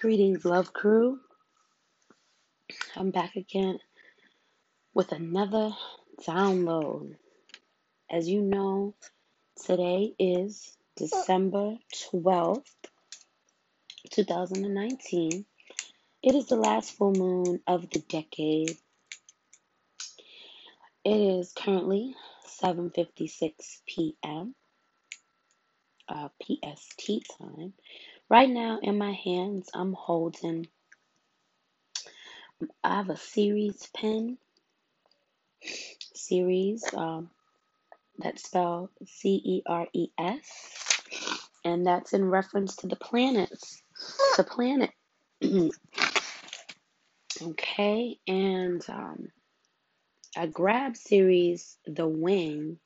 Greetings, love crew. I'm back again with another download. As you know, today is December 12th, 2019. It is the last full moon of the decade. It is currently 7:56 p.m. Uh, PST time. Right now, in my hands, I'm holding. I have a Ceres pen. Ceres Um, that's spelled C E R E S, and that's in reference to the planets. The planet. okay, and um, I grabbed Ceres the wing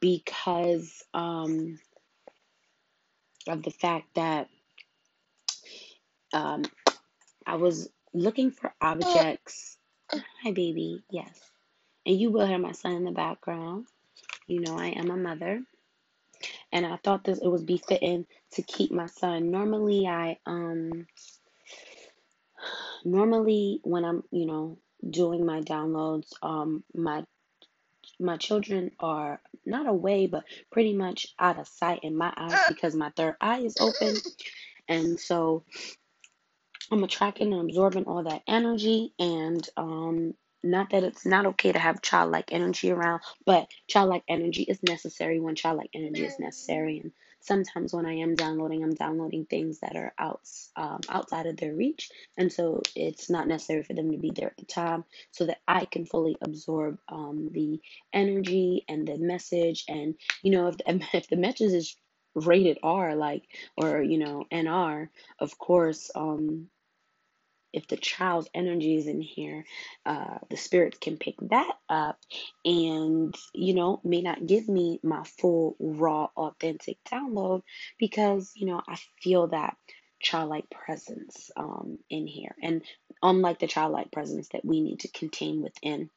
because um, of the fact that um, I was looking for objects. Hi, baby. Yes. And you will hear my son in the background. You know, I am a mother. And I thought this it was befitting to keep my son. Normally, I, um, normally when I'm, you know, doing my downloads, um, my my children are not away, but pretty much out of sight in my eyes because my third eye is open. And so I'm attracting and absorbing all that energy. And um, not that it's not okay to have childlike energy around, but childlike energy is necessary when childlike energy is necessary. And sometimes when I am downloading, I'm downloading things that are out, um, outside of their reach. And so it's not necessary for them to be there at the time so that I can fully absorb um, the energy and the message. And, you know, if the, if the message is rated R, like, or, you know, NR, of course, um, if the child's energy is in here, uh, the spirits can pick that up and, you know, may not give me my full, raw, authentic download because, you know, I feel that childlike presence um, in here. And unlike the childlike presence that we need to contain within,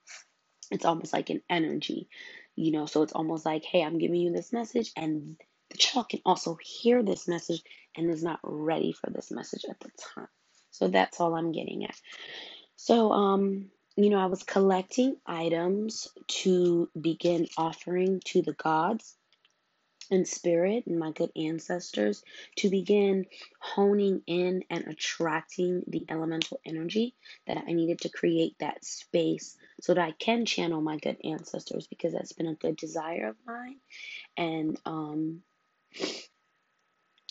it's almost like an energy, you know, so it's almost like, hey, I'm giving you this message and the child can also hear this message and is not ready for this message at the time. So that's all I'm getting at. So, um, you know, I was collecting items to begin offering to the gods and spirit and my good ancestors to begin honing in and attracting the elemental energy that I needed to create that space so that I can channel my good ancestors because that's been a good desire of mine. And um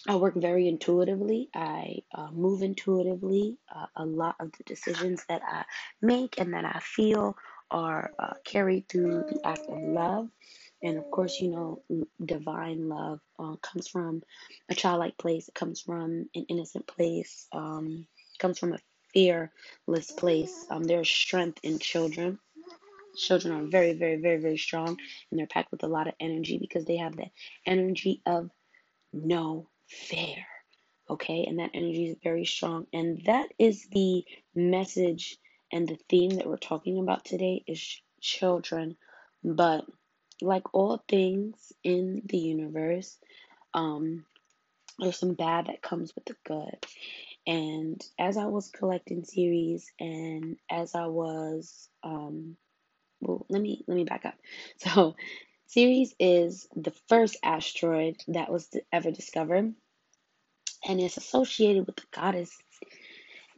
I work very intuitively. I uh, move intuitively. Uh, a lot of the decisions that I make and that I feel are uh, carried through the act of love. And of course, you know, divine love uh, comes from a childlike place, it comes from an innocent place, um, comes from a fearless place. Um, there's strength in children. Children are very, very, very, very strong, and they're packed with a lot of energy because they have the energy of no fair. Okay, and that energy is very strong. And that is the message and the theme that we're talking about today is children. But like all things in the universe, um, there's some bad that comes with the good. And as I was collecting Ceres, and as I was um well let me let me back up. So Ceres is the first asteroid that was ever discovered and is associated with the goddess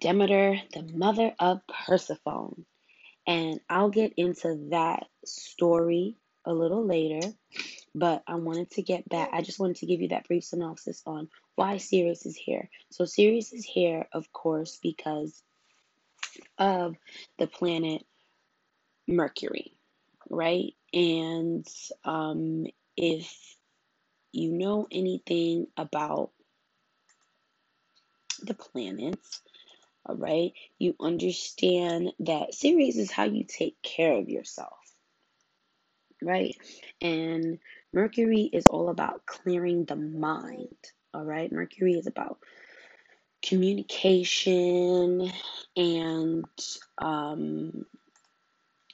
Demeter, the mother of Persephone. And I'll get into that story a little later, but I wanted to get back. I just wanted to give you that brief synopsis on why Ceres is here. So, Ceres is here, of course, because of the planet Mercury, right? And um, if you know anything about the planets, all right, you understand that Ceres is how you take care of yourself, right? And Mercury is all about clearing the mind, all right? Mercury is about communication and um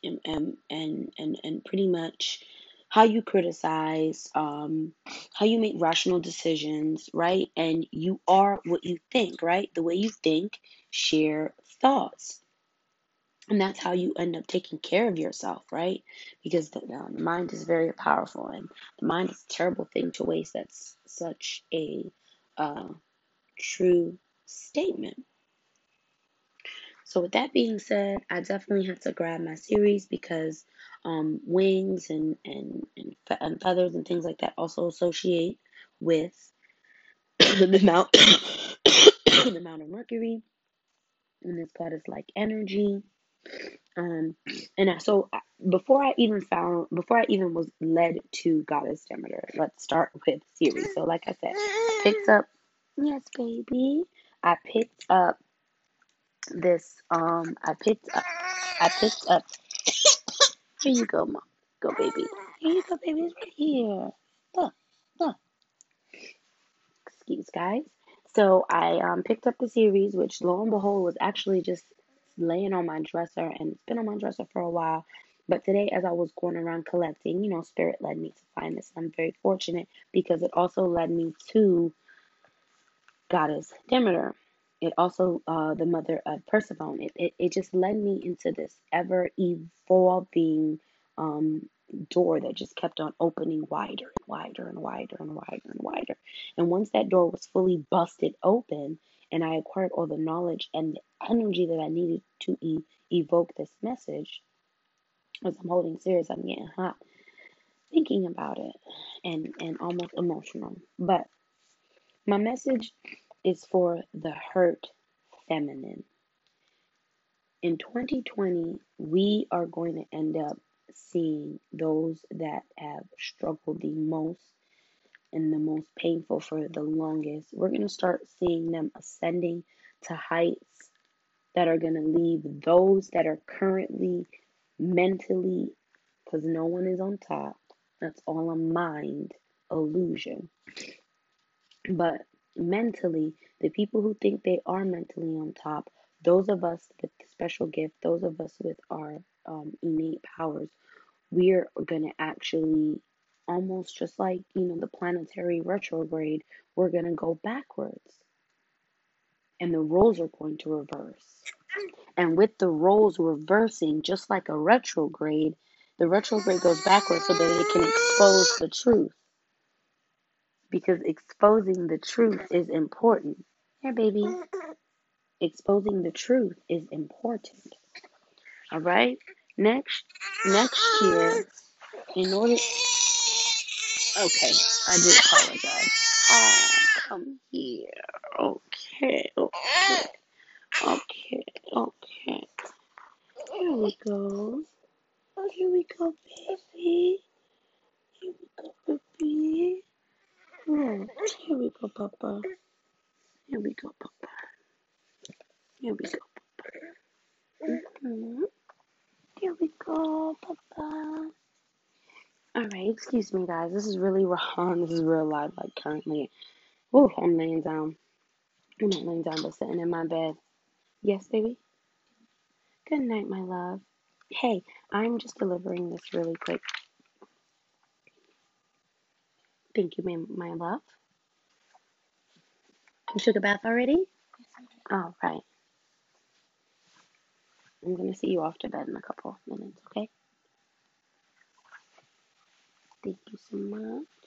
and and and and, and pretty much how you criticize, um, how you make rational decisions, right? And you are what you think, right? The way you think, share thoughts. And that's how you end up taking care of yourself, right? Because the, the mind is very powerful, and the mind is a terrible thing to waste. That's such a uh, true statement. So, with that being said, I definitely had to grab my Ceres because um, wings and, and, and, fe- and feathers and things like that also associate with the amount, the amount of mercury. And this part is like energy. Um, and I, so before I even found, before I even was led to Goddess Demeter, let's start with Ceres. So, like I said, I picked up, yes, baby, I picked up this, um, I picked up, I picked up, here you go, mom, go, baby, here you go, baby, it's right here, look, look, excuse guys. So I um, picked up the Ceres, which lo and behold was actually just laying on my dresser, and it's been on my dresser for a while. But today, as I was going around collecting, you know, Spirit led me to find this. I'm very fortunate because it also led me to goddess Demeter. It also, uh, the mother of Persephone. It, it, it just led me into this ever evolving um, door that just kept on opening wider and wider and wider and wider and wider. And once that door was fully busted open, and I acquired all the knowledge and the energy that I needed to e- evoke this message, as I'm holding Ceres, I'm getting hot thinking about it and, and almost emotional. But my message is for the hurt feminine. In 2020, we are going to end up seeing those that have struggled the most and the most painful for the longest. We're going to start seeing them ascending to heights that are going to leave those that are currently mentally, because no one is on top, that's all a mind illusion. But mentally, the people who think they are mentally on top, those of us with the special gift, those of us with our um, innate powers, we're going to actually almost just like, you know, the planetary retrograde, we're going to go backwards and the roles are going to reverse. And with the roles reversing, just like a retrograde, the retrograde goes backwards so that it can expose the truth because exposing the truth is important. Here, baby. Exposing the truth is important. All right. Next, next year, in order. Okay, I do apologize. Oh, come here. Okay, okay, okay, okay. Here we go. Here we go, baby. Here we go, baby. Oh, here we go, Papa. Here we go, Papa. Go. hmm Here we go, Papa. All right, excuse me, guys. This is really raw. This is real live, like currently. Oh, I'm laying down. I'm not laying down, but sitting in my bed. Yes, baby. Good night, my love. Hey, I'm just delivering this really quick. Thank you, my, my love. You took a bath already? All oh, right. I'm gonna see you off to bed in a couple of minutes, okay? Thank you so much.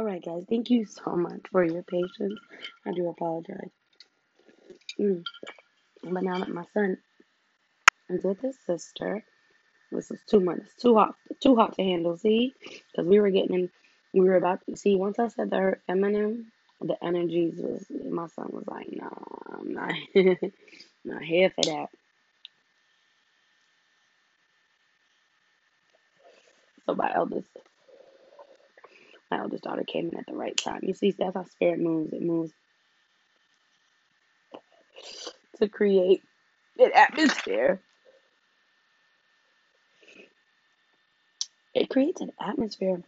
All right, guys. Thank you so much for your patience. I do apologize. Mm. But now that my son is with his sister, this is too much. It's too hot. Too hot to handle. See, because we were getting in. We were about to see. Once I said the hurt feminine, the energies was. My son was like, "No, I'm not, not here for that." So my eldest my eldest daughter came in at the right time. You see, that's how spirit moves. It moves to create an atmosphere. It creates an atmosphere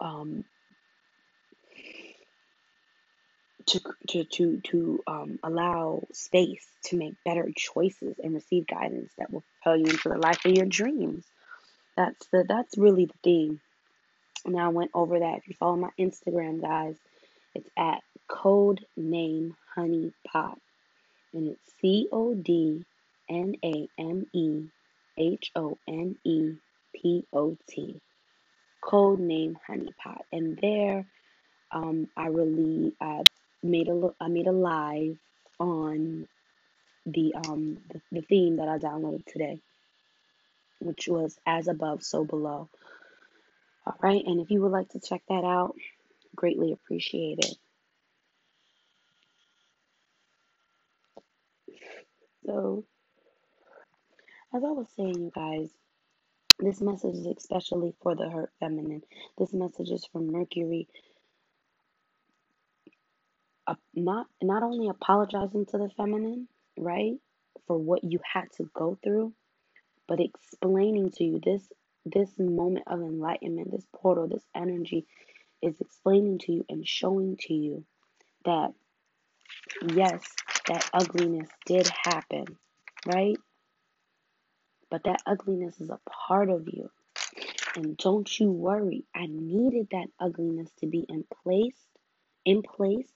um, to to to to um, allow space to make better choices and receive guidance that will propel you into the life of your dreams. That's the that's really the theme. And I went over that. If you follow my Instagram, guys, it's at code name honey pot, and it's C O D N A M E H O N E P O T. Code name honey pot, and there, um, I really uh, made a I made a live on the um the, the theme that I downloaded today, which was as above, so below. All right, and if you would like to check that out, greatly appreciate it. So, as I was saying, you guys, this message is especially for the hurt feminine. This message is from Mercury. Uh, not not only apologizing to the feminine, right, for what you had to go through, but explaining to you this this moment of enlightenment, this portal, this energy is explaining to you and showing to you that yes, that ugliness did happen, right? But that ugliness is a part of you. And don't you worry. I needed that ugliness to be in place, in place,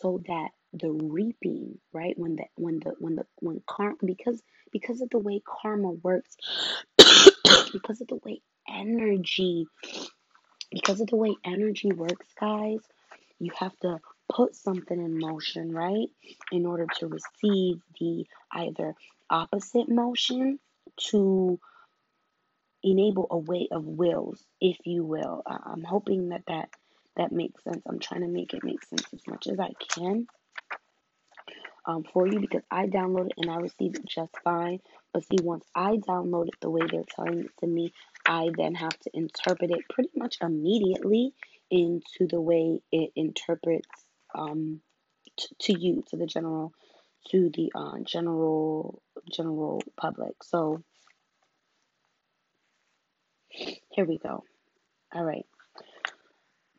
so that the reaping, right? When the when the when the when karma because because of the way karma works, because of the way energy, because of the way energy works, guys, you have to put something in motion, right? In order to receive the either opposite motion to enable a way of wills, if you will. I'm hoping that that that makes sense. I'm trying to make it make sense as much as I can um, for you because I downloaded and I received it just fine. But see, once I download it the way they're telling it to me, I then have to interpret it pretty much immediately into the way it interprets um, t- to you, to the general, to the uh, general general public. So here we go. All right.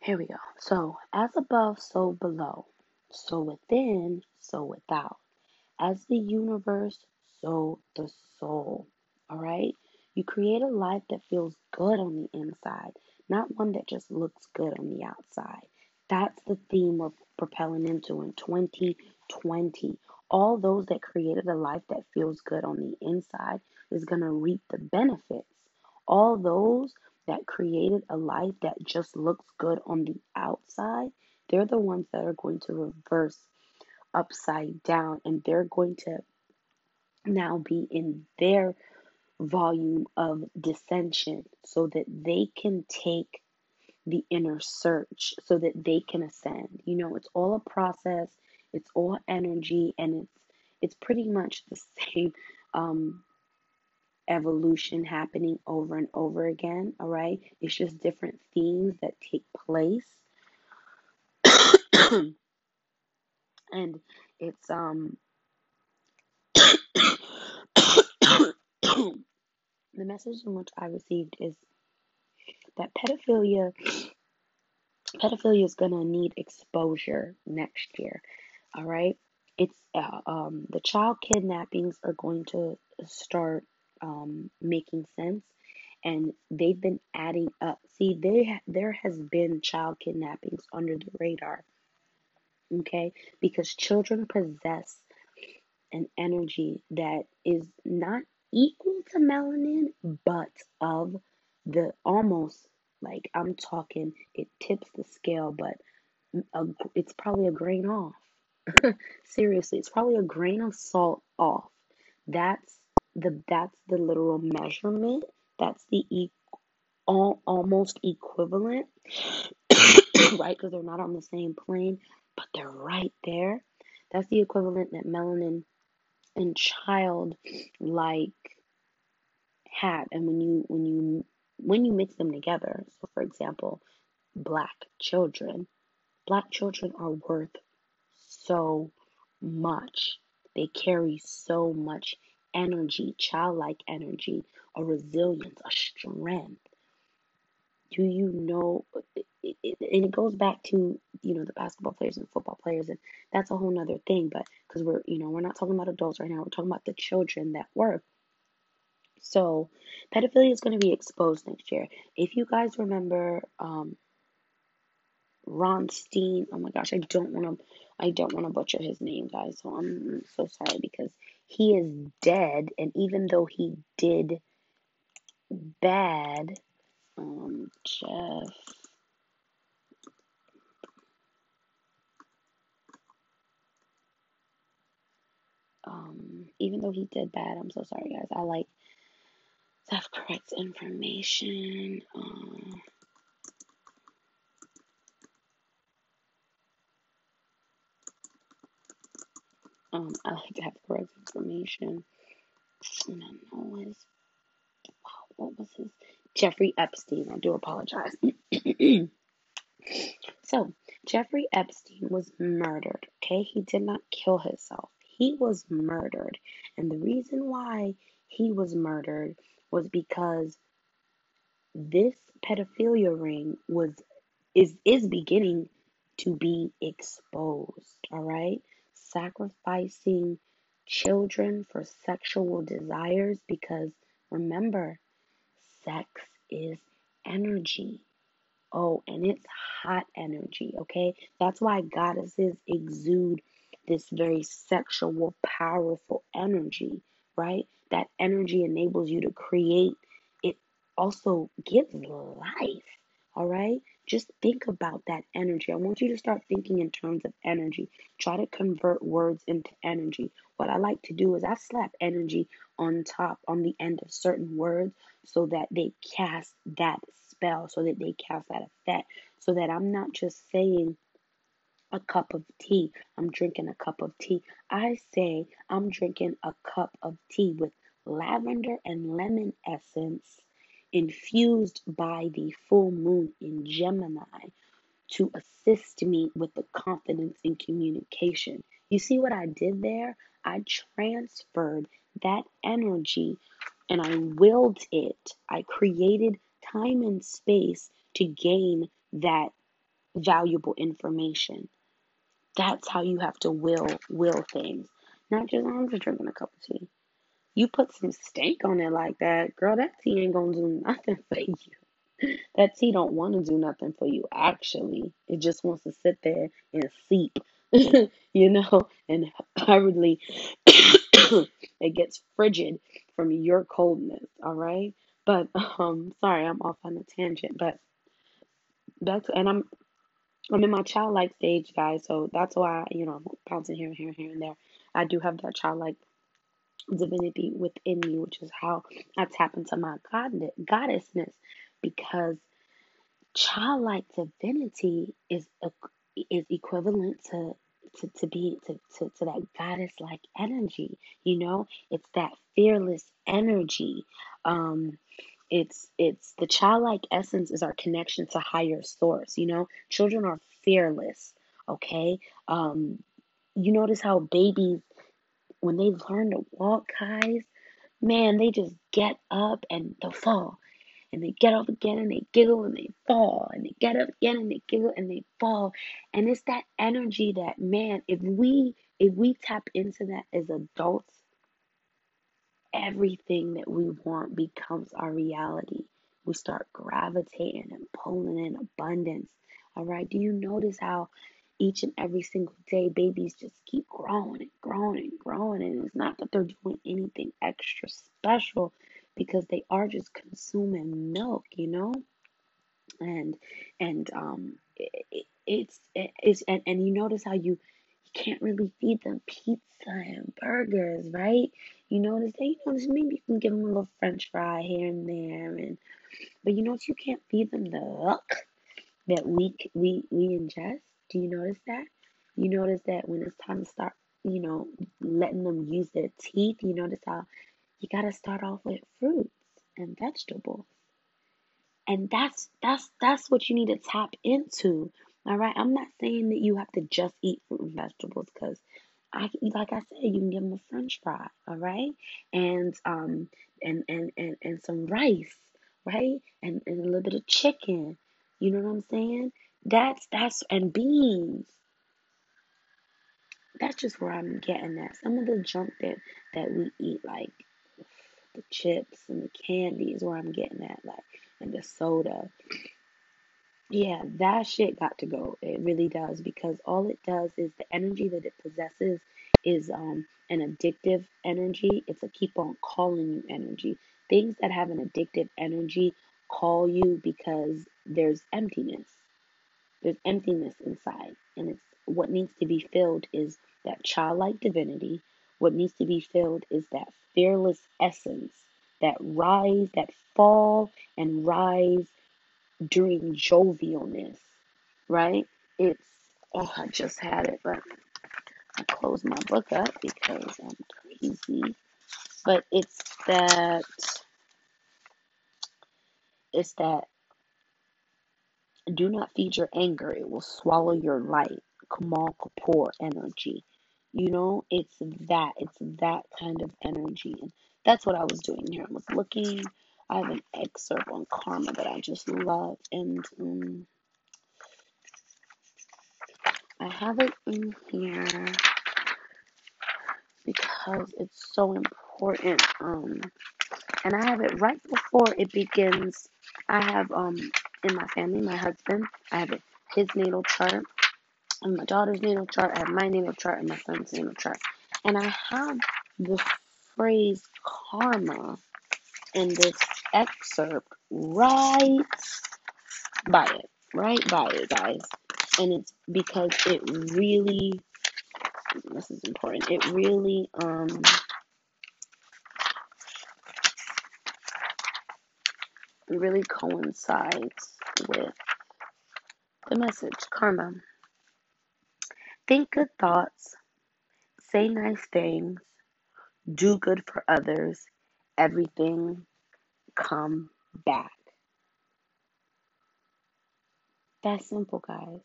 Here we go. So, as above, so below. So within, so without. As the universe, so the soul. All right? You create a life that feels good on the inside, not one that just looks good on the outside. That's the theme we're propelling into in 2020. All those that created a life that feels good on the inside is going to reap the benefits. All those that created a life that just looks good on the outside, they're the ones that are going to reverse upside down and they're going to now be in their volume of dissension so that they can take the inner search so that they can ascend. You know, it's all a process, it's all energy, and it's it's pretty much the same um, evolution happening over and over again. All right, it's just different themes that take place, and it's um. The message in which I received is that pedophilia pedophilia is to need exposure next year. All right. It's uh, um, the child kidnappings are going to start um, making sense, and they've been adding up. See, they there has been child kidnappings under the radar. Okay, because children possess an energy that is not equal to melanin, but of the almost like I'm talking, it tips the scale, but a, it's probably a grain off. Seriously, it's probably a grain of salt off. That's the that's the literal measurement. That's the e- all, almost equivalent, right? Because they're not on the same plane, but they're right there. That's the equivalent that melanin and child like had. And when you when you when you mix them together, so for example, black children, black children are worth so much. They carry so much energy, childlike energy, a resilience, a strength. Do you know? And it goes back to you know the basketball players and football players, and that's a whole nother thing. But because we're you know we're not talking about adults right now, we're talking about the children that were. So, pedophilia is going to be exposed next year. If you guys remember, um, Ron Steen. Oh my gosh, I don't want to. I don't want to butcher his name, guys. So I'm so sorry because he is dead, and even though he did bad, um, Jeff. Um, even though he did bad, I'm so sorry, guys. I like to have correct information. Um, um, I like to have correct information. And I know his. What was his? Jeffrey Epstein. I do apologize. so, Jeffrey Epstein was murdered. Okay, he did not kill himself. He was murdered, and the reason why he was murdered was because this pedophilia ring was is is beginning to be exposed, all right? Sacrificing children for sexual desires because remember, sex is energy. Oh, and it's hot energy, okay? That's why goddesses exude this very sexual, powerful energy, right? That energy enables you to create. It also gives life, all right? Just think about that energy. I want you to start thinking in terms of energy. Try to convert words into energy. What I like to do is I slap energy on top, on the end of certain words, so that they cast that spell, so that they cast that effect, so that I'm not just saying a cup of tea. I'm drinking a cup of tea. I say I'm drinking a cup of tea with lavender and lemon essence infused by the full moon in Gemini to assist me with the confidence in communication. You see what I did there? I transferred that energy and I willed it. I created time and space to gain that valuable information. That's how you have to will will things. Not just I'm just drinking a cup of tea. You put some steak on it like that, girl, that tea ain't gonna do nothing for you. That tea don't want to do nothing for you, actually. It just wants to sit there and seep, you know, and hurriedly it gets frigid from your coldness, all right? But um sorry, I'm off on a tangent, but back to and I'm I'm in my childlike stage, guys, so that's why, you know, I'm bouncing here and here and here and there. I do have that childlike divinity within me, which is how I tap into my god goddessness because childlike divinity is a, is equivalent to to, to be to, to, to that goddess like energy you know it's that fearless energy um it's it's the childlike essence is our connection to higher source you know? Children are fearless okay? Um you notice how babies when they learn to walk guys man they just get up and they'll fall. And they get up again and they giggle and they fall. And they get up again and they giggle and they fall. And it's that energy that man if we if we tap into that as adults everything that we want becomes our reality. We start gravitating and pulling in abundance. All right do you notice how each and every single day babies just keep growing and growing and growing? And it's not that they're doing anything extra special because they are just consuming milk you know? And and um it, it's it's and, and you notice how you you can't really feed them pizza and burgers right? You notice that you notice maybe you can give them a little french fry here and there and but you notice you can't feed them the milk that we we we ingest. Do you notice that? You notice that when it's time to start you know letting them use their teeth you notice how you got to start off with fruits and vegetables. And that's that's that's what you need to tap into. All right. I'm not saying that you have to just eat fruit and vegetables because I like I said, you can give them a French fry, all right, and um and and and and some rice, right, and and a little bit of chicken. You know what I'm saying? That's that's and beans. That's just where I'm getting at. Some of the junk that that we eat, like the chips and the candy, is where I'm getting at, like and the soda. Yeah, that shit got to go. It really does because all it does is the energy that it possesses is um an addictive energy. It's a keep on calling you energy. Things that have an addictive energy call you because there's emptiness. There's emptiness inside, and it's what needs to be filled is that childlike divinity. What needs to be filled is that fearless essence that rise, that fall and rise during jovialness, right? It's oh, I just had it, but I closed my book up because I'm crazy. But it's that it's that do not feed your anger; it will swallow your light. Kamal Kapoor energy. You know, it's that it's that kind of energy, and that's what I was doing here. I was looking. I have an excerpt on karma that I just love, and um, I have it in here because it's so important. Um, and I have it right before it begins. I have um in my family, my husband, I have his natal chart, and my daughter's natal chart. I have my natal chart and my son's natal chart, and I have the phrase karma in this excerpt right by it, right by it, guys. And it's because it really, this is important. It really um really coincides with the message karma. Think good thoughts, say nice things, do good for others, everything come back. That's simple, guys.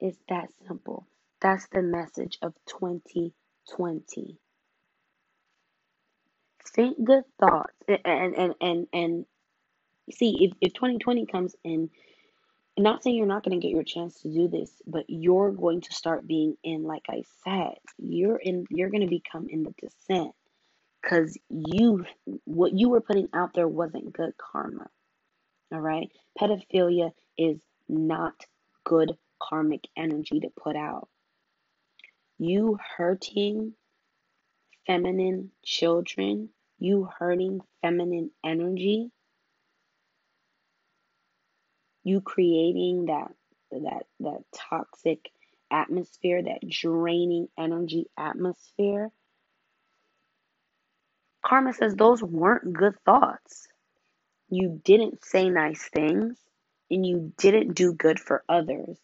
It's that simple. That's the message of 2020. Think good thoughts and and and and see if, if 2020 comes in not saying you're not going to get your chance to do this but you're going to start being in like i said you're in you're going to become in the descent because you what you were putting out there wasn't good karma all right pedophilia is not good karmic energy to put out you hurting feminine children you hurting feminine energy you creating that that that toxic atmosphere, that draining energy atmosphere. Karma says those weren't good thoughts. You didn't say nice things and you didn't do good for others.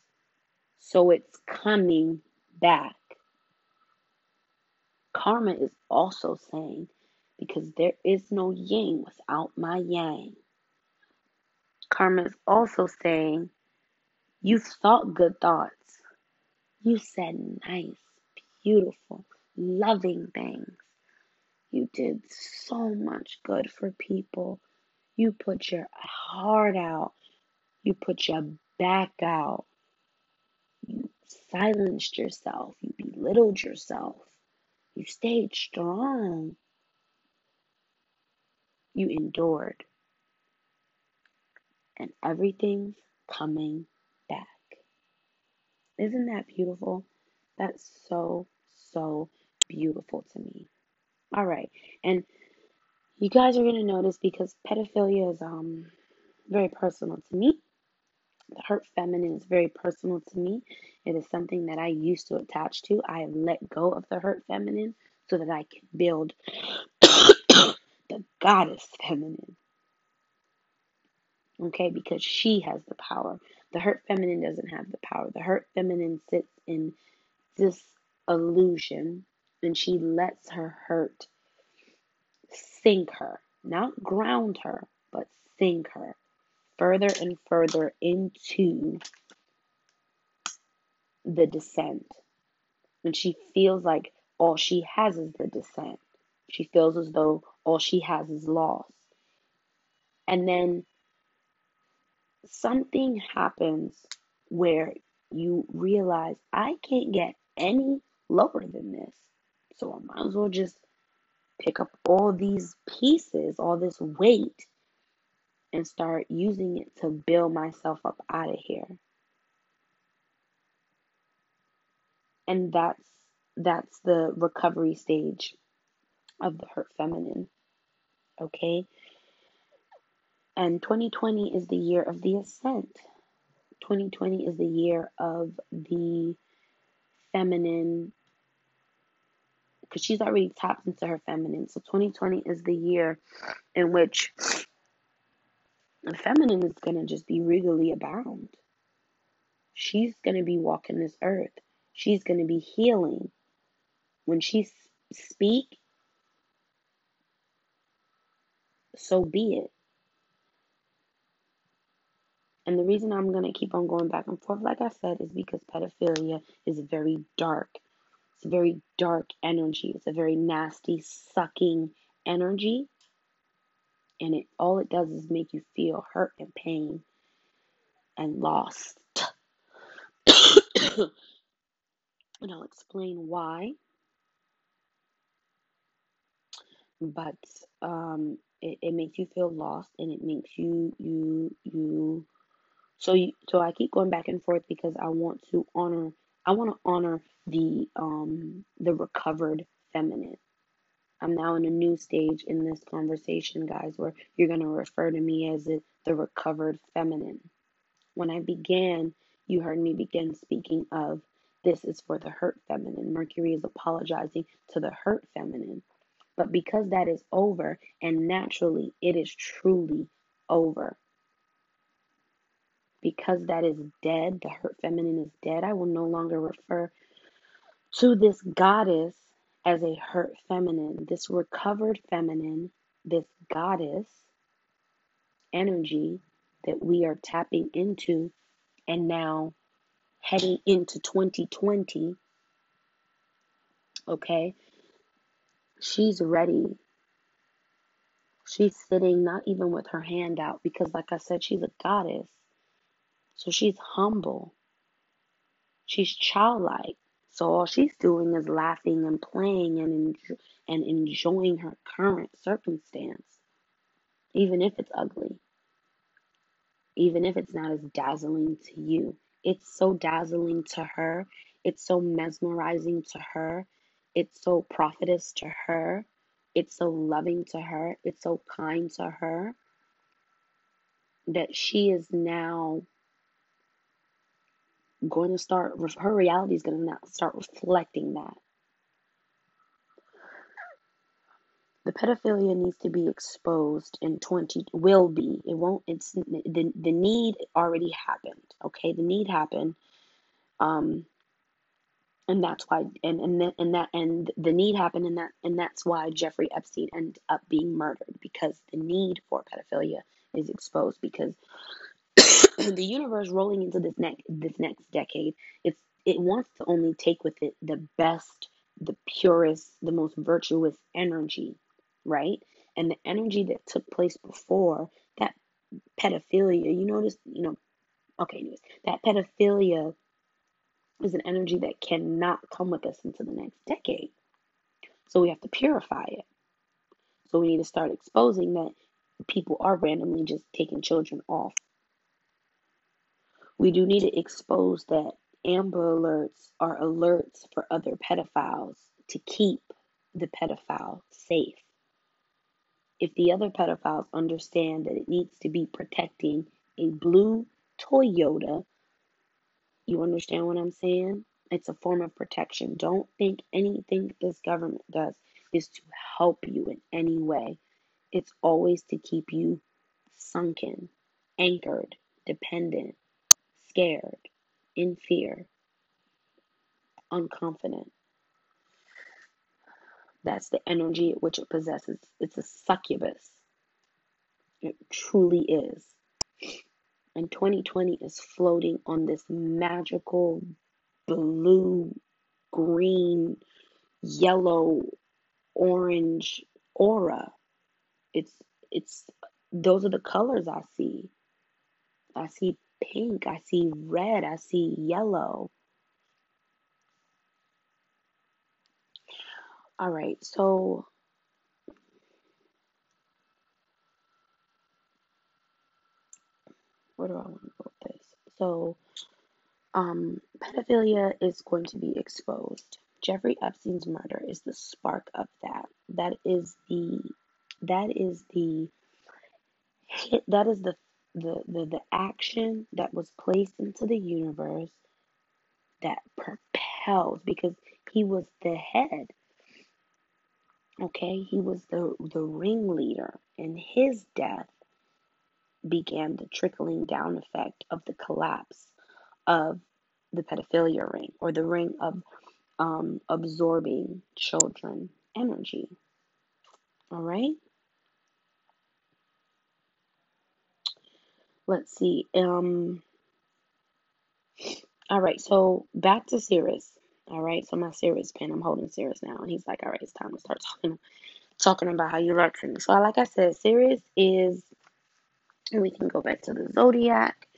So it's coming back. Karma is also saying, because there is no yin without my yang. Karma is also saying, you thought good thoughts. You said nice, beautiful, loving things. You did so much good for people. You put your heart out. You put your back out. You silenced yourself. You belittled yourself. You stayed strong. You endured. And everything's coming back. Isn't that beautiful? That's so, so beautiful to me. All right. And you guys are going to notice because pedophilia is um very personal to me. The hurt feminine is very personal to me. It is something that I used to attach to. I let go of the hurt feminine so that I can build the goddess feminine. Okay, because she has the power. The hurt feminine doesn't have the power. The hurt feminine sits in this illusion and she lets her hurt sink her, not ground her, but sink her. further and further into the descent. And she feels like all she has is the descent. She feels as though all she has is loss. And then something happens where you realize I can't get any lower than this. So I might as well just pick up all these pieces, all this weight, and start using it to build myself up out of here. And that's that's the recovery stage of the hurt feminine. Okay? And 2020 is the year of the ascent. 2020 is the year of the feminine because she's already tapped into her feminine. So 2020 is the year in which the feminine is going to just be regally abound. She's going to be walking this earth. She's going to be healing. When she speak, so be it. And the reason I'm going to keep on going back and forth, like I said, is because pedophilia is very dark. A very dark energy. It's a very nasty, sucking energy. And it all it does is make you feel hurt and pain and lost. and I'll explain why. But um, it, it makes you feel lost and it makes you you you so you, so I keep going back and forth because I want to honor I want to honor the um the recovered feminine. I'm now in a new stage in this conversation, guys, where you're going to refer to me as the, the recovered feminine. When I began, you heard me begin speaking of this is for the hurt feminine. Mercury is apologizing to the hurt feminine. But because that is over, and naturally it is truly over, because that is dead, the hurt feminine is dead, I will no longer refer to this goddess as a hurt feminine, this recovered feminine, this goddess energy that we are tapping into and now heading into 2020. Okay, she's ready. She's sitting not even with her hand out because, like I said, she's a goddess. So she's humble. She's childlike. So all she's doing is laughing and playing and and enjoying her current circumstance, even if it's ugly, even if it's not as dazzling to you. It's so dazzling to her. It's so mesmerizing to her. It's so prophetess to her. It's so loving to her. It's so kind to her that she is now going to start, her reality is going to start reflecting that. The pedophilia needs to be exposed in 20, will be. It won't, it's, the, the need already happened, okay? The need happened. Um, and that's why and and the, and that and the need happened and that and that's why Jeffrey Epstein ended up being murdered because the need for pedophilia is exposed because the universe rolling into this next this next decade, it's it wants to only take with it the best, the purest, the most virtuous energy, right? And the energy that took place before that pedophilia, you notice, you know, okay, anyways, that pedophilia is an energy that cannot come with us into the next decade. So we have to purify it. So we need to start exposing that people are randomly just taking children off we do need to expose that Amber Alerts are alerts for other pedophiles to keep the pedophile safe. If the other pedophiles understand that it needs to be protecting a blue Toyota, you understand what I'm saying? It's a form of protection. Don't think anything this government does is to help you in any way. It's always to keep you sunken, anchored, dependent, scared, in fear, unconfident. That's the energy which it possesses. It's a succubus. It truly is. And 2020 is floating on this magical blue, green, yellow, orange aura. It's it's those are the colors I see. I see pink, I see red, I see yellow. All right, so where do I want to go with this? So, um, pedophilia is going to be exposed. Jeffrey Epstein's murder is the spark of that. That is the that is the that is the the, the, the action that was placed into the universe that propels because he was the head okay? He was the the ringleader and his death began the trickling down effect of the collapse of the pedophilia ring or the ring of um, absorbing children energy all right let's see um all right so back to Ceres all right so my Ceres pen I'm holding Ceres now and he's like all right it's time to start talking talking about how you like me so like I said Ceres is and we can go back to the zodiac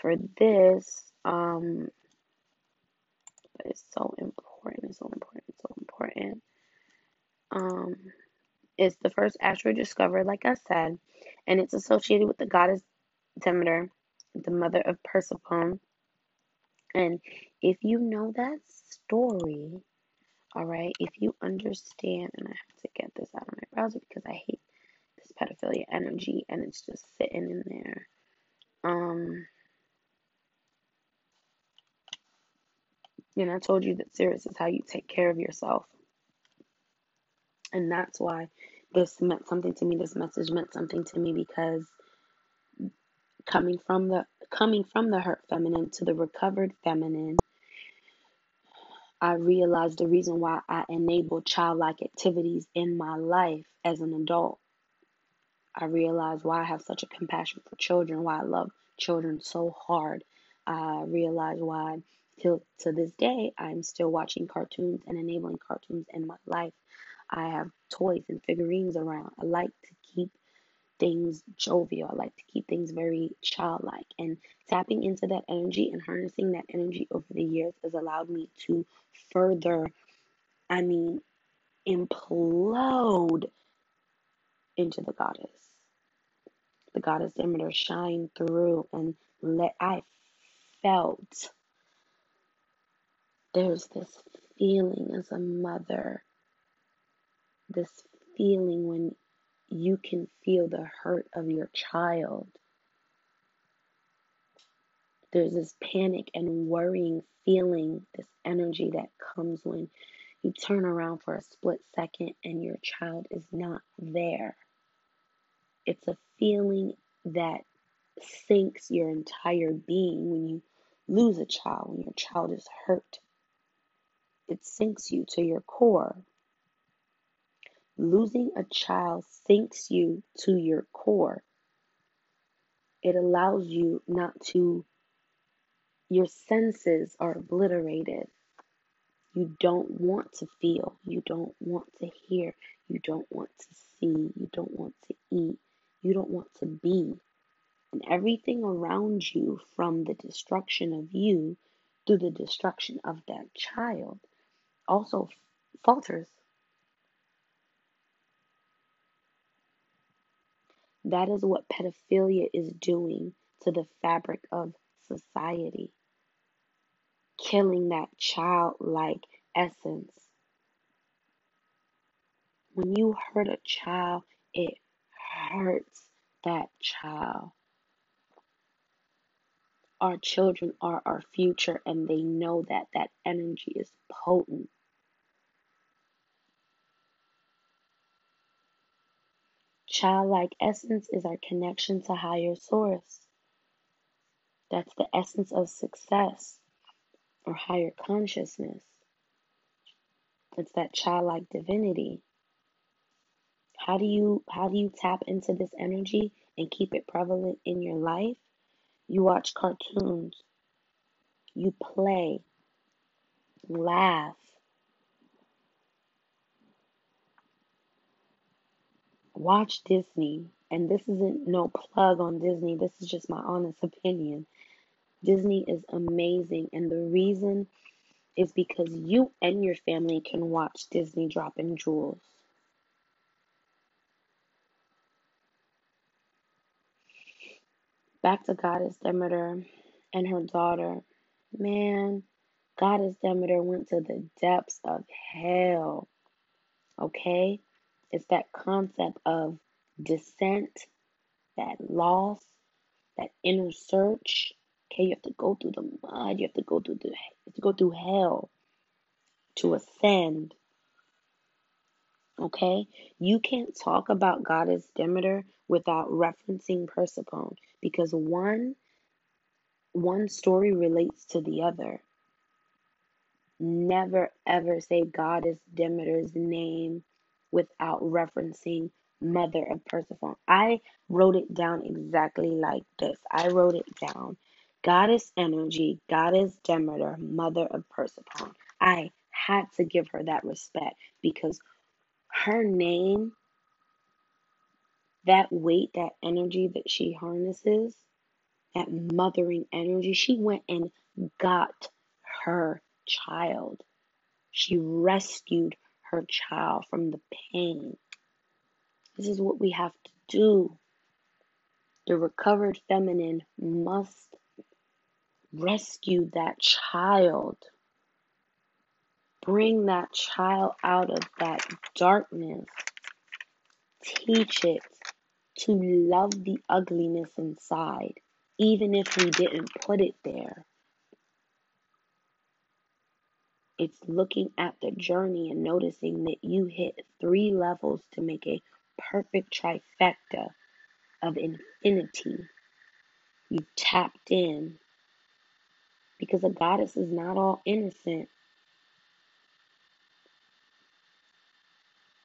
for this um but it's so important it's so important it's so important. Um it's the first asteroid discovered like i said and it's associated with the goddess demeter the mother of persephone. And if you know that story all right if you understand and i have to get this out of my browser because i hate this pedophilia energy and it's just sitting in there. Um and i told you that Ceres is how you take care of yourself. And that's why this meant something to me. This message meant something to me because coming from the coming from the hurt feminine to the recovered feminine i realized the reason why i enabled childlike activities in my life as an adult. I realized why i have such a compassion for children why i love children so hard. I realized why till to this day i'm still watching cartoons and enabling cartoons in my life. I have toys and figurines around. I like to keep things jovial. I like to keep things very childlike. And tapping into that energy and harnessing that energy over the years has allowed me to further, I mean, implode into the goddess. The goddess Demeter shine through and let I felt there's this feeling as a mother this feeling when you can feel the hurt of your child. There's this panic and worrying feeling, this energy that comes when you turn around for a split second and your child is not there. It's a feeling that sinks your entire being when you lose a child, when your child is hurt. It sinks you to your core. Losing a child sinks you to your core. It allows you not to, your senses are obliterated. You don't want to feel. You don't want to hear. You don't want to see. You don't want to eat. You don't want to be. And everything around you, from the destruction of you to the destruction of that child, also falters. That is what pedophilia is doing to the fabric of society, killing that childlike essence. When you hurt a child, it hurts that child. Our children are our future, and they know that that energy is potent. Childlike essence is our connection to higher source. That's the essence of success or higher consciousness. It's that childlike divinity. How do you how do you tap into this energy and keep it prevalent in your life? You watch cartoons, you play, laugh, watch Disney. And this isn't no plug on Disney, this is just my honest opinion. Disney is amazing, and the reason is because you and your family can watch Disney dropping jewels. Back to Goddess Demeter and her daughter. Man, Goddess Demeter went to the depths of hell. Okay? It's that concept of descent, that loss, that inner search. Okay, you have to go through the mud, you have to go through the to go through hell to ascend. Okay? You can't talk about Goddess Demeter without referencing Persephone because one one story relates to the other. Never ever say Goddess Demeter's name without referencing Mother of Persephone. I wrote it down exactly like this. I wrote it down. Goddess Energy, Goddess Demeter, Mother of Persephone. I had to give her that respect because her name, that weight, that energy that she harnesses, that mothering energy, she went and got her child. She rescued her child from the pain. This is what we have to do. The recovered feminine must rescue that child. Bring that child out of that darkness. Teach it to love the ugliness inside, even if we didn't put it there. It's looking at the journey and noticing that you hit three levels to make a perfect trifecta of infinity. You tapped in because a goddess is not all innocent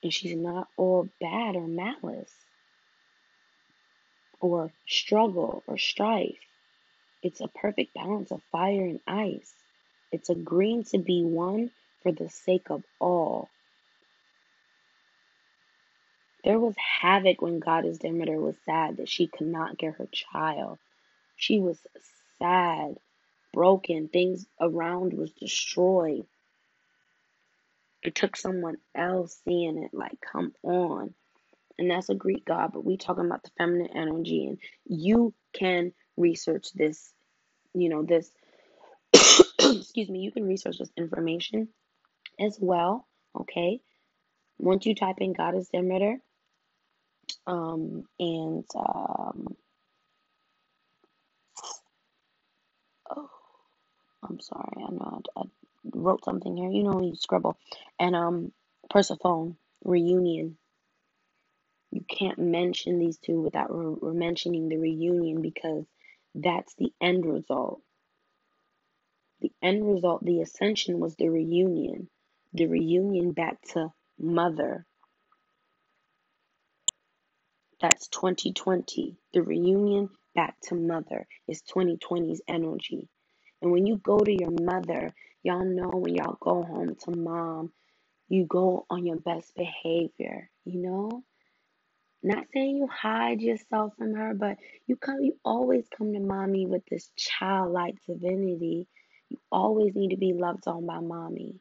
and she's not all bad or malice or struggle or strife. It's a perfect balance of fire and ice. It's agreeing to be one for the sake of all. There was havoc when Goddess Demeter was sad that she could not get her child. She was sad, broken, things around was destroyed. It took someone else seeing it like, come on. And that's a Greek god, but we talking about the feminine energy and you can research this, you know, this excuse me, you can research this information as well. Okay. Once you type in Goddess Demeter, um, and um, oh, I'm sorry, I know I, I wrote something here. You know, you scribble, and um, Persephone reunion. You can't mention these two without re- mentioning the reunion because that's the end result. The end result, the ascension was the reunion, the reunion back to mother. That's 2020. The reunion back to mother is 2020's energy. And when you go to your mother, y'all know when y'all go home to mom, you go on your best behavior, you know? Not saying you hide yourself from her, but you come you always come to mommy with this childlike divinity. You always need to be loved on by mommy.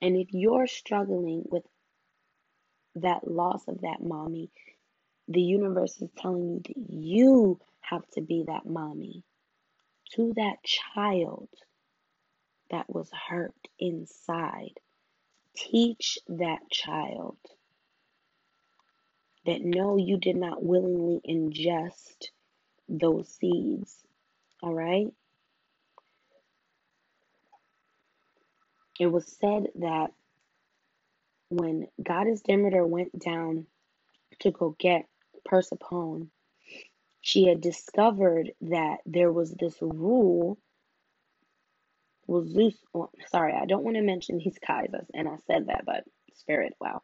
And if you're struggling with that loss of that mommy, the universe is telling you that you have to be that mommy to that child that was hurt inside. Teach that child that no, you did not willingly ingest those seeds. All right? It was said that when Goddess Demeter went down to go get Persephone, she had discovered that there was this rule. Well, Zeus, well, sorry, I don't want to mention these guys, and I said that, but Spirit, wow.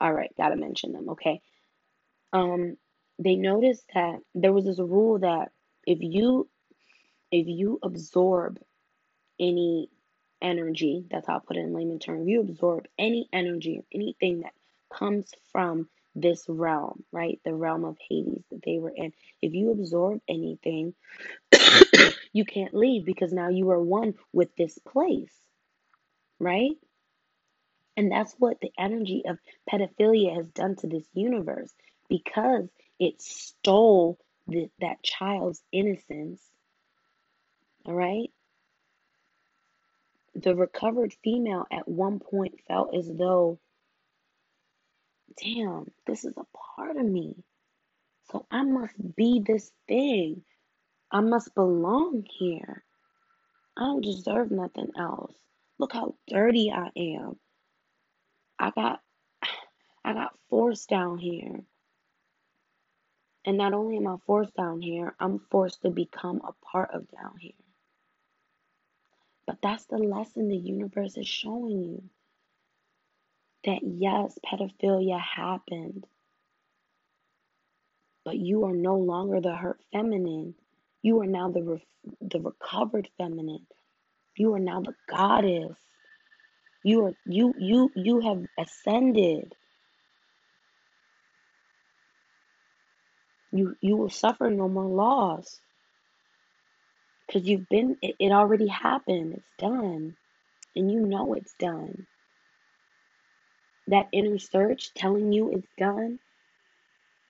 All right, gotta mention them, okay? Um, They noticed that there was this rule that if you if you absorb any energy, that's how I put it in layman terms, if you absorb any energy, or anything that comes from this realm, right? The realm of Hades that they were in. If you absorb anything, you can't leave because now you are one with this place, right? And that's what the energy of pedophilia has done to this universe because it stole the, that child's innocence, all right? The recovered female at one point felt as though, damn, this is a part of me. So I must be this thing. I must belong here. I don't deserve nothing else. Look how dirty I am. I got I got forced down here. And not only am I forced down here, I'm forced to become a part of down here. But that's the lesson the universe is showing you. That yes, pedophilia happened. But you are no longer the hurt feminine. You are now the re- the recovered feminine. You are now the goddess. You are you you you have ascended. You you will suffer no more loss because you've been it, it already happened. It's done, and you know it's done. That inner search telling you it's done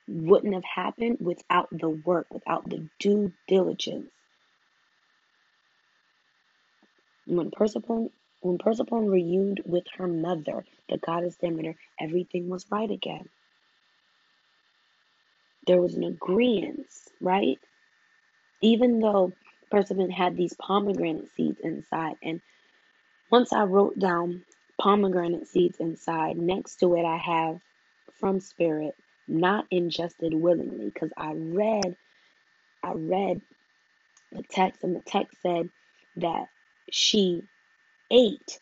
wouldn't have happened without the work, without the due diligence. When Persephone when Persephone reunited with her mother, the goddess Demeter, everything was right again. There was an agreement, right? Even though Persephone had these pomegranate seeds inside, and once I wrote down pomegranate seeds inside, next to it I have from spirit, not ingested willingly, because I read I read the text, and the text said that she ate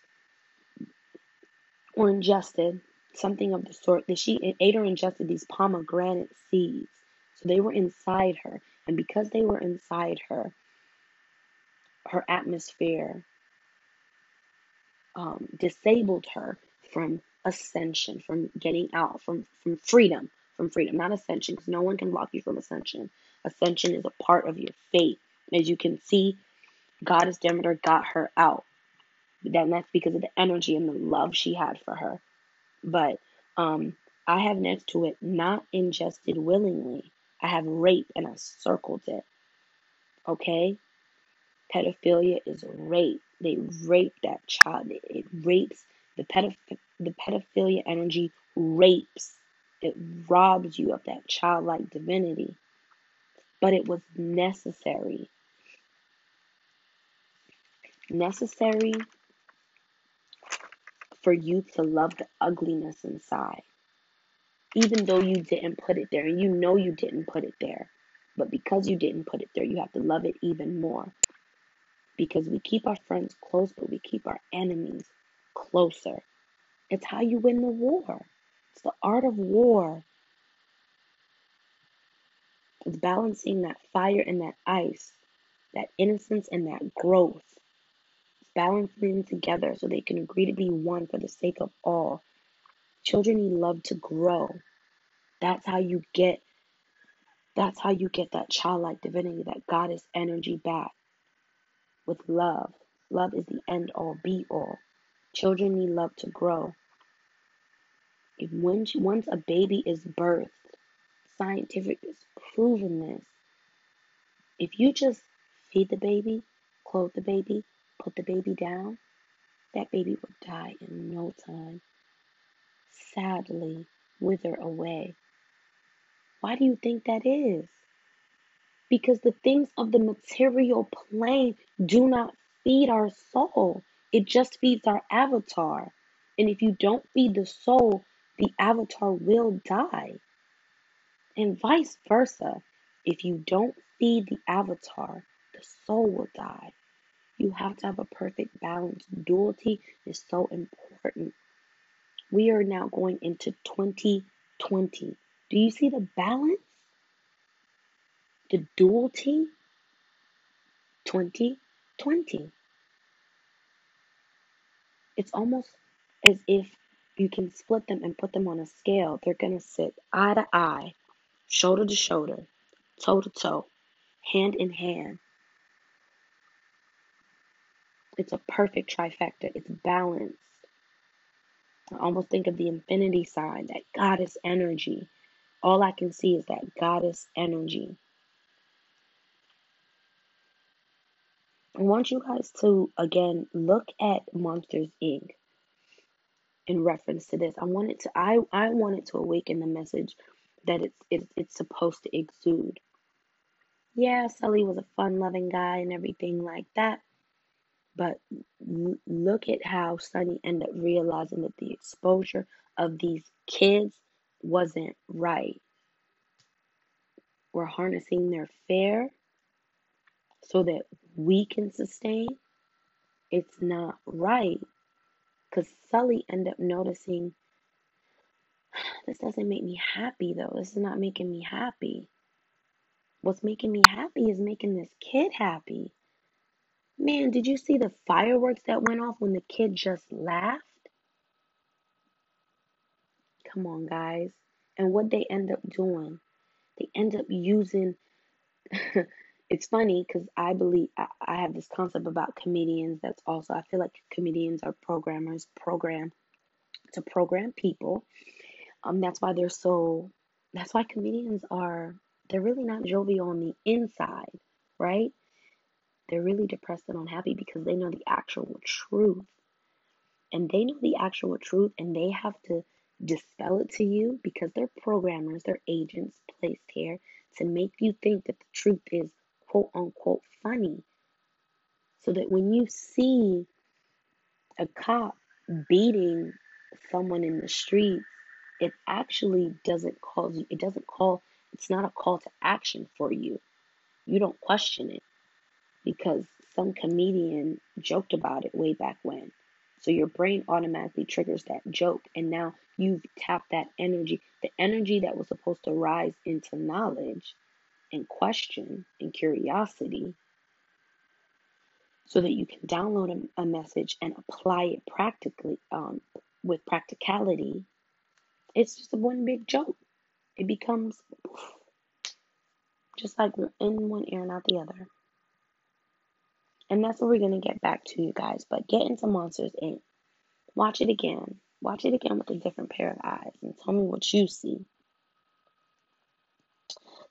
or ingested something of the sort that she ate or ingested these pomegranate seeds. So they were inside her. And because they were inside her, her atmosphere um, disabled her from ascension, from getting out, from, from freedom, from freedom, not ascension, because no one can block you from ascension. Ascension is a part of your fate. As you can see, Goddess Demeter got her out. Then that's because of the energy and the love she had for her. But um, I have next to it not ingested willingly. I have rape and I circled it. Okay? Pedophilia is rape. They rape that child. It, rapes the pedoph- the pedophilia energy rapes. It robs you of that childlike divinity. But it was necessary. Necessary for you to love the ugliness inside. Even though you didn't put it there, and you know you didn't put it there. But because you didn't put it there, you have to love it even more. Because we keep our friends close, but we keep our enemies closer. It's how you win the war. It's the art of war. It's balancing that fire and that ice, that innocence and that growth. It's balancing them together so they can agree to be one for the sake of all. Children need love to grow. That's how you get that's how you get that childlike divinity, that goddess energy back with love. Love is the end all be all. Children need love to grow. If when, once a baby is birthed, scientific is proven this. If you just feed the baby, clothe the baby, put the baby down, that baby will die in no time. Sadly, wither away. Why do you think that is? Because the things of the material plane do not feed our soul, it just feeds our avatar. And if you don't feed the soul, the avatar will die. And vice versa. If you don't feed the avatar, the soul will die. You have to have a perfect balance. Duality is so important. We are now going into 2020. Do you see the balance? The duality 2020. It's almost as if you can split them and put them on a scale. They're going to sit eye to eye, shoulder to shoulder, toe to toe, hand in hand. It's a perfect trifecta. It's balanced. I almost think of the infinity sign, that goddess energy. All I can see is that goddess energy. I want you guys to again look at Monsters Inc. in reference to this. I wanted to I I wanted to awaken the message that it's it's it's supposed to exude. Yeah, Sully was a fun-loving guy and everything like that. But look at how Sonny ended up realizing that the exposure of these kids wasn't right. We're harnessing their fear so that we can sustain, it's not right. Because Sully ended up noticing this doesn't make me happy though. This is not making me happy. What's making me happy is making this kid happy. Man, did you see the fireworks that went off when the kid just laughed? Come on, guys. And what they end up doing, they end up using it's funny because I believe I, I have this concept about comedians that's also I feel like comedians are programmers program to program people. Um that's why they're so that's why comedians are they're really not jovial on the inside, right? They're really depressed and unhappy because they know the actual truth. And they know the actual truth and they have to dispel it to you because they're programmers, they're agents placed here to make you think that the truth is quote unquote funny. So that when you see a cop beating someone in the streets, it actually doesn't cause you, it doesn't call, it's not a call to action for you. You don't question it because some comedian joked about it way back when. So your brain automatically triggers that joke, and now you've tapped that energy, the energy that was supposed to rise into knowledge and question and curiosity so that you can download a, a message and apply it practically um, with practicality it's just one big joke it becomes just like we're in one ear and out the other. And that's what we're going to get back to you guys. But get into monsters inc watch it again. Watch it again with a different pair of eyes and tell me what you see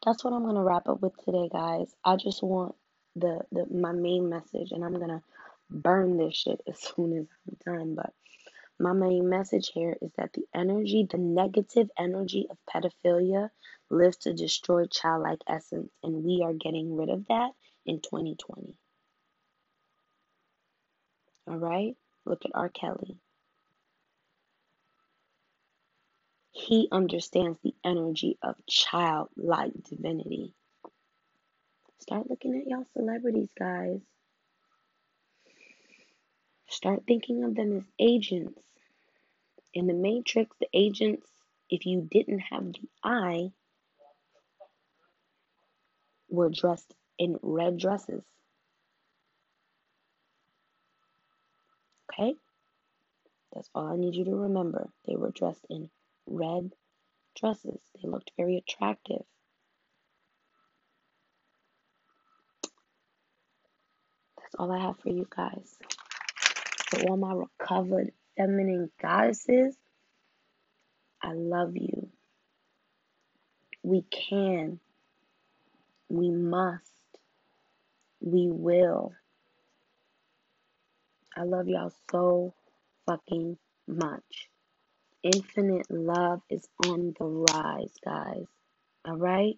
that's what I'm gonna wrap up with today, guys. I just want the the my main message, and I'm gonna burn this shit as soon as I'm done. But my main message here is that the energy, the negative energy of pedophilia, lives to destroy childlike essence, and we are getting rid of that in 2020. All right, look at R. Kelly. He understands the energy of childlike divinity. Start looking at y'all celebrities, guys. Start thinking of them as agents. In the Matrix, the agents, if you didn't have the eye, were dressed in red dresses. Okay? That's all I need you to remember. They were dressed in red dresses. They looked very attractive. That's all I have for you guys. For all my recovered feminine goddesses, I love you. We can. We must. We will. I love y'all so fucking much. Infinite love is on the rise, guys. All right?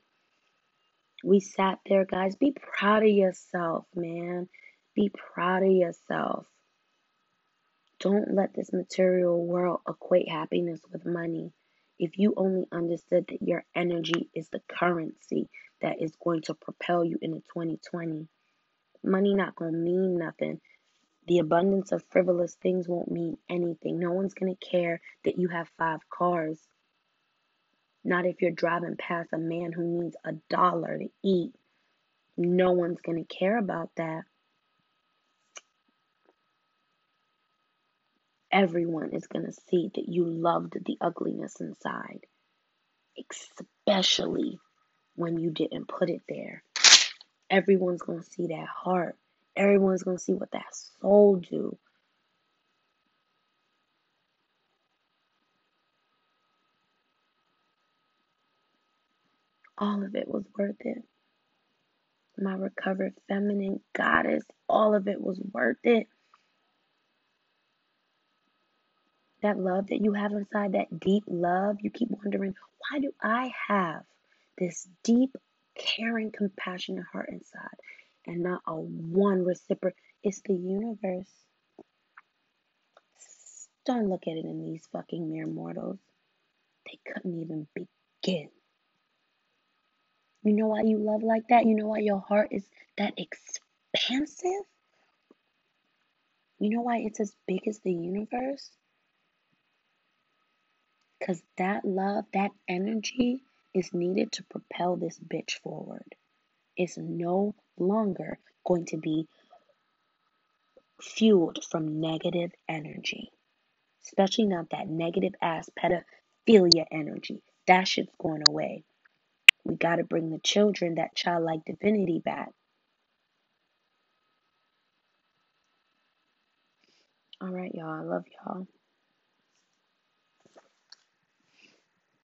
We sat there, guys. Be proud of yourself, man. Be proud of yourself. Don't let this material world equate happiness with money. If you only understood that your energy is the currency that is going to propel you into 2020, money not going to mean nothing the abundance of frivolous things won't mean anything. No one's going to care that you have five cars. Not if you're driving past a man who needs a dollar to eat. No one's going to care about that. Everyone is going to see that you loved the ugliness inside, especially when you didn't put it there. Everyone's going to see that heart. Everyone's to see what that soul do. All of it was worth it. My recovered feminine goddess, all of it was worth it. That love that you have inside, that deep love, you keep wondering, why do I have this deep, caring, compassionate heart inside and not a one reciprocal? It's the universe. Don't look at it in these fucking mere mortals. They couldn't even begin. You know why you love like that? You know why your heart is that expansive? You know why it's as big as the universe? Because that love, that energy is needed to propel this bitch forward. It's no longer going to be fueled from negative energy, especially not that negative ass pedophilia energy. That shit's going away. We got to bring the children that childlike divinity back. All right, y'all. I love y'all.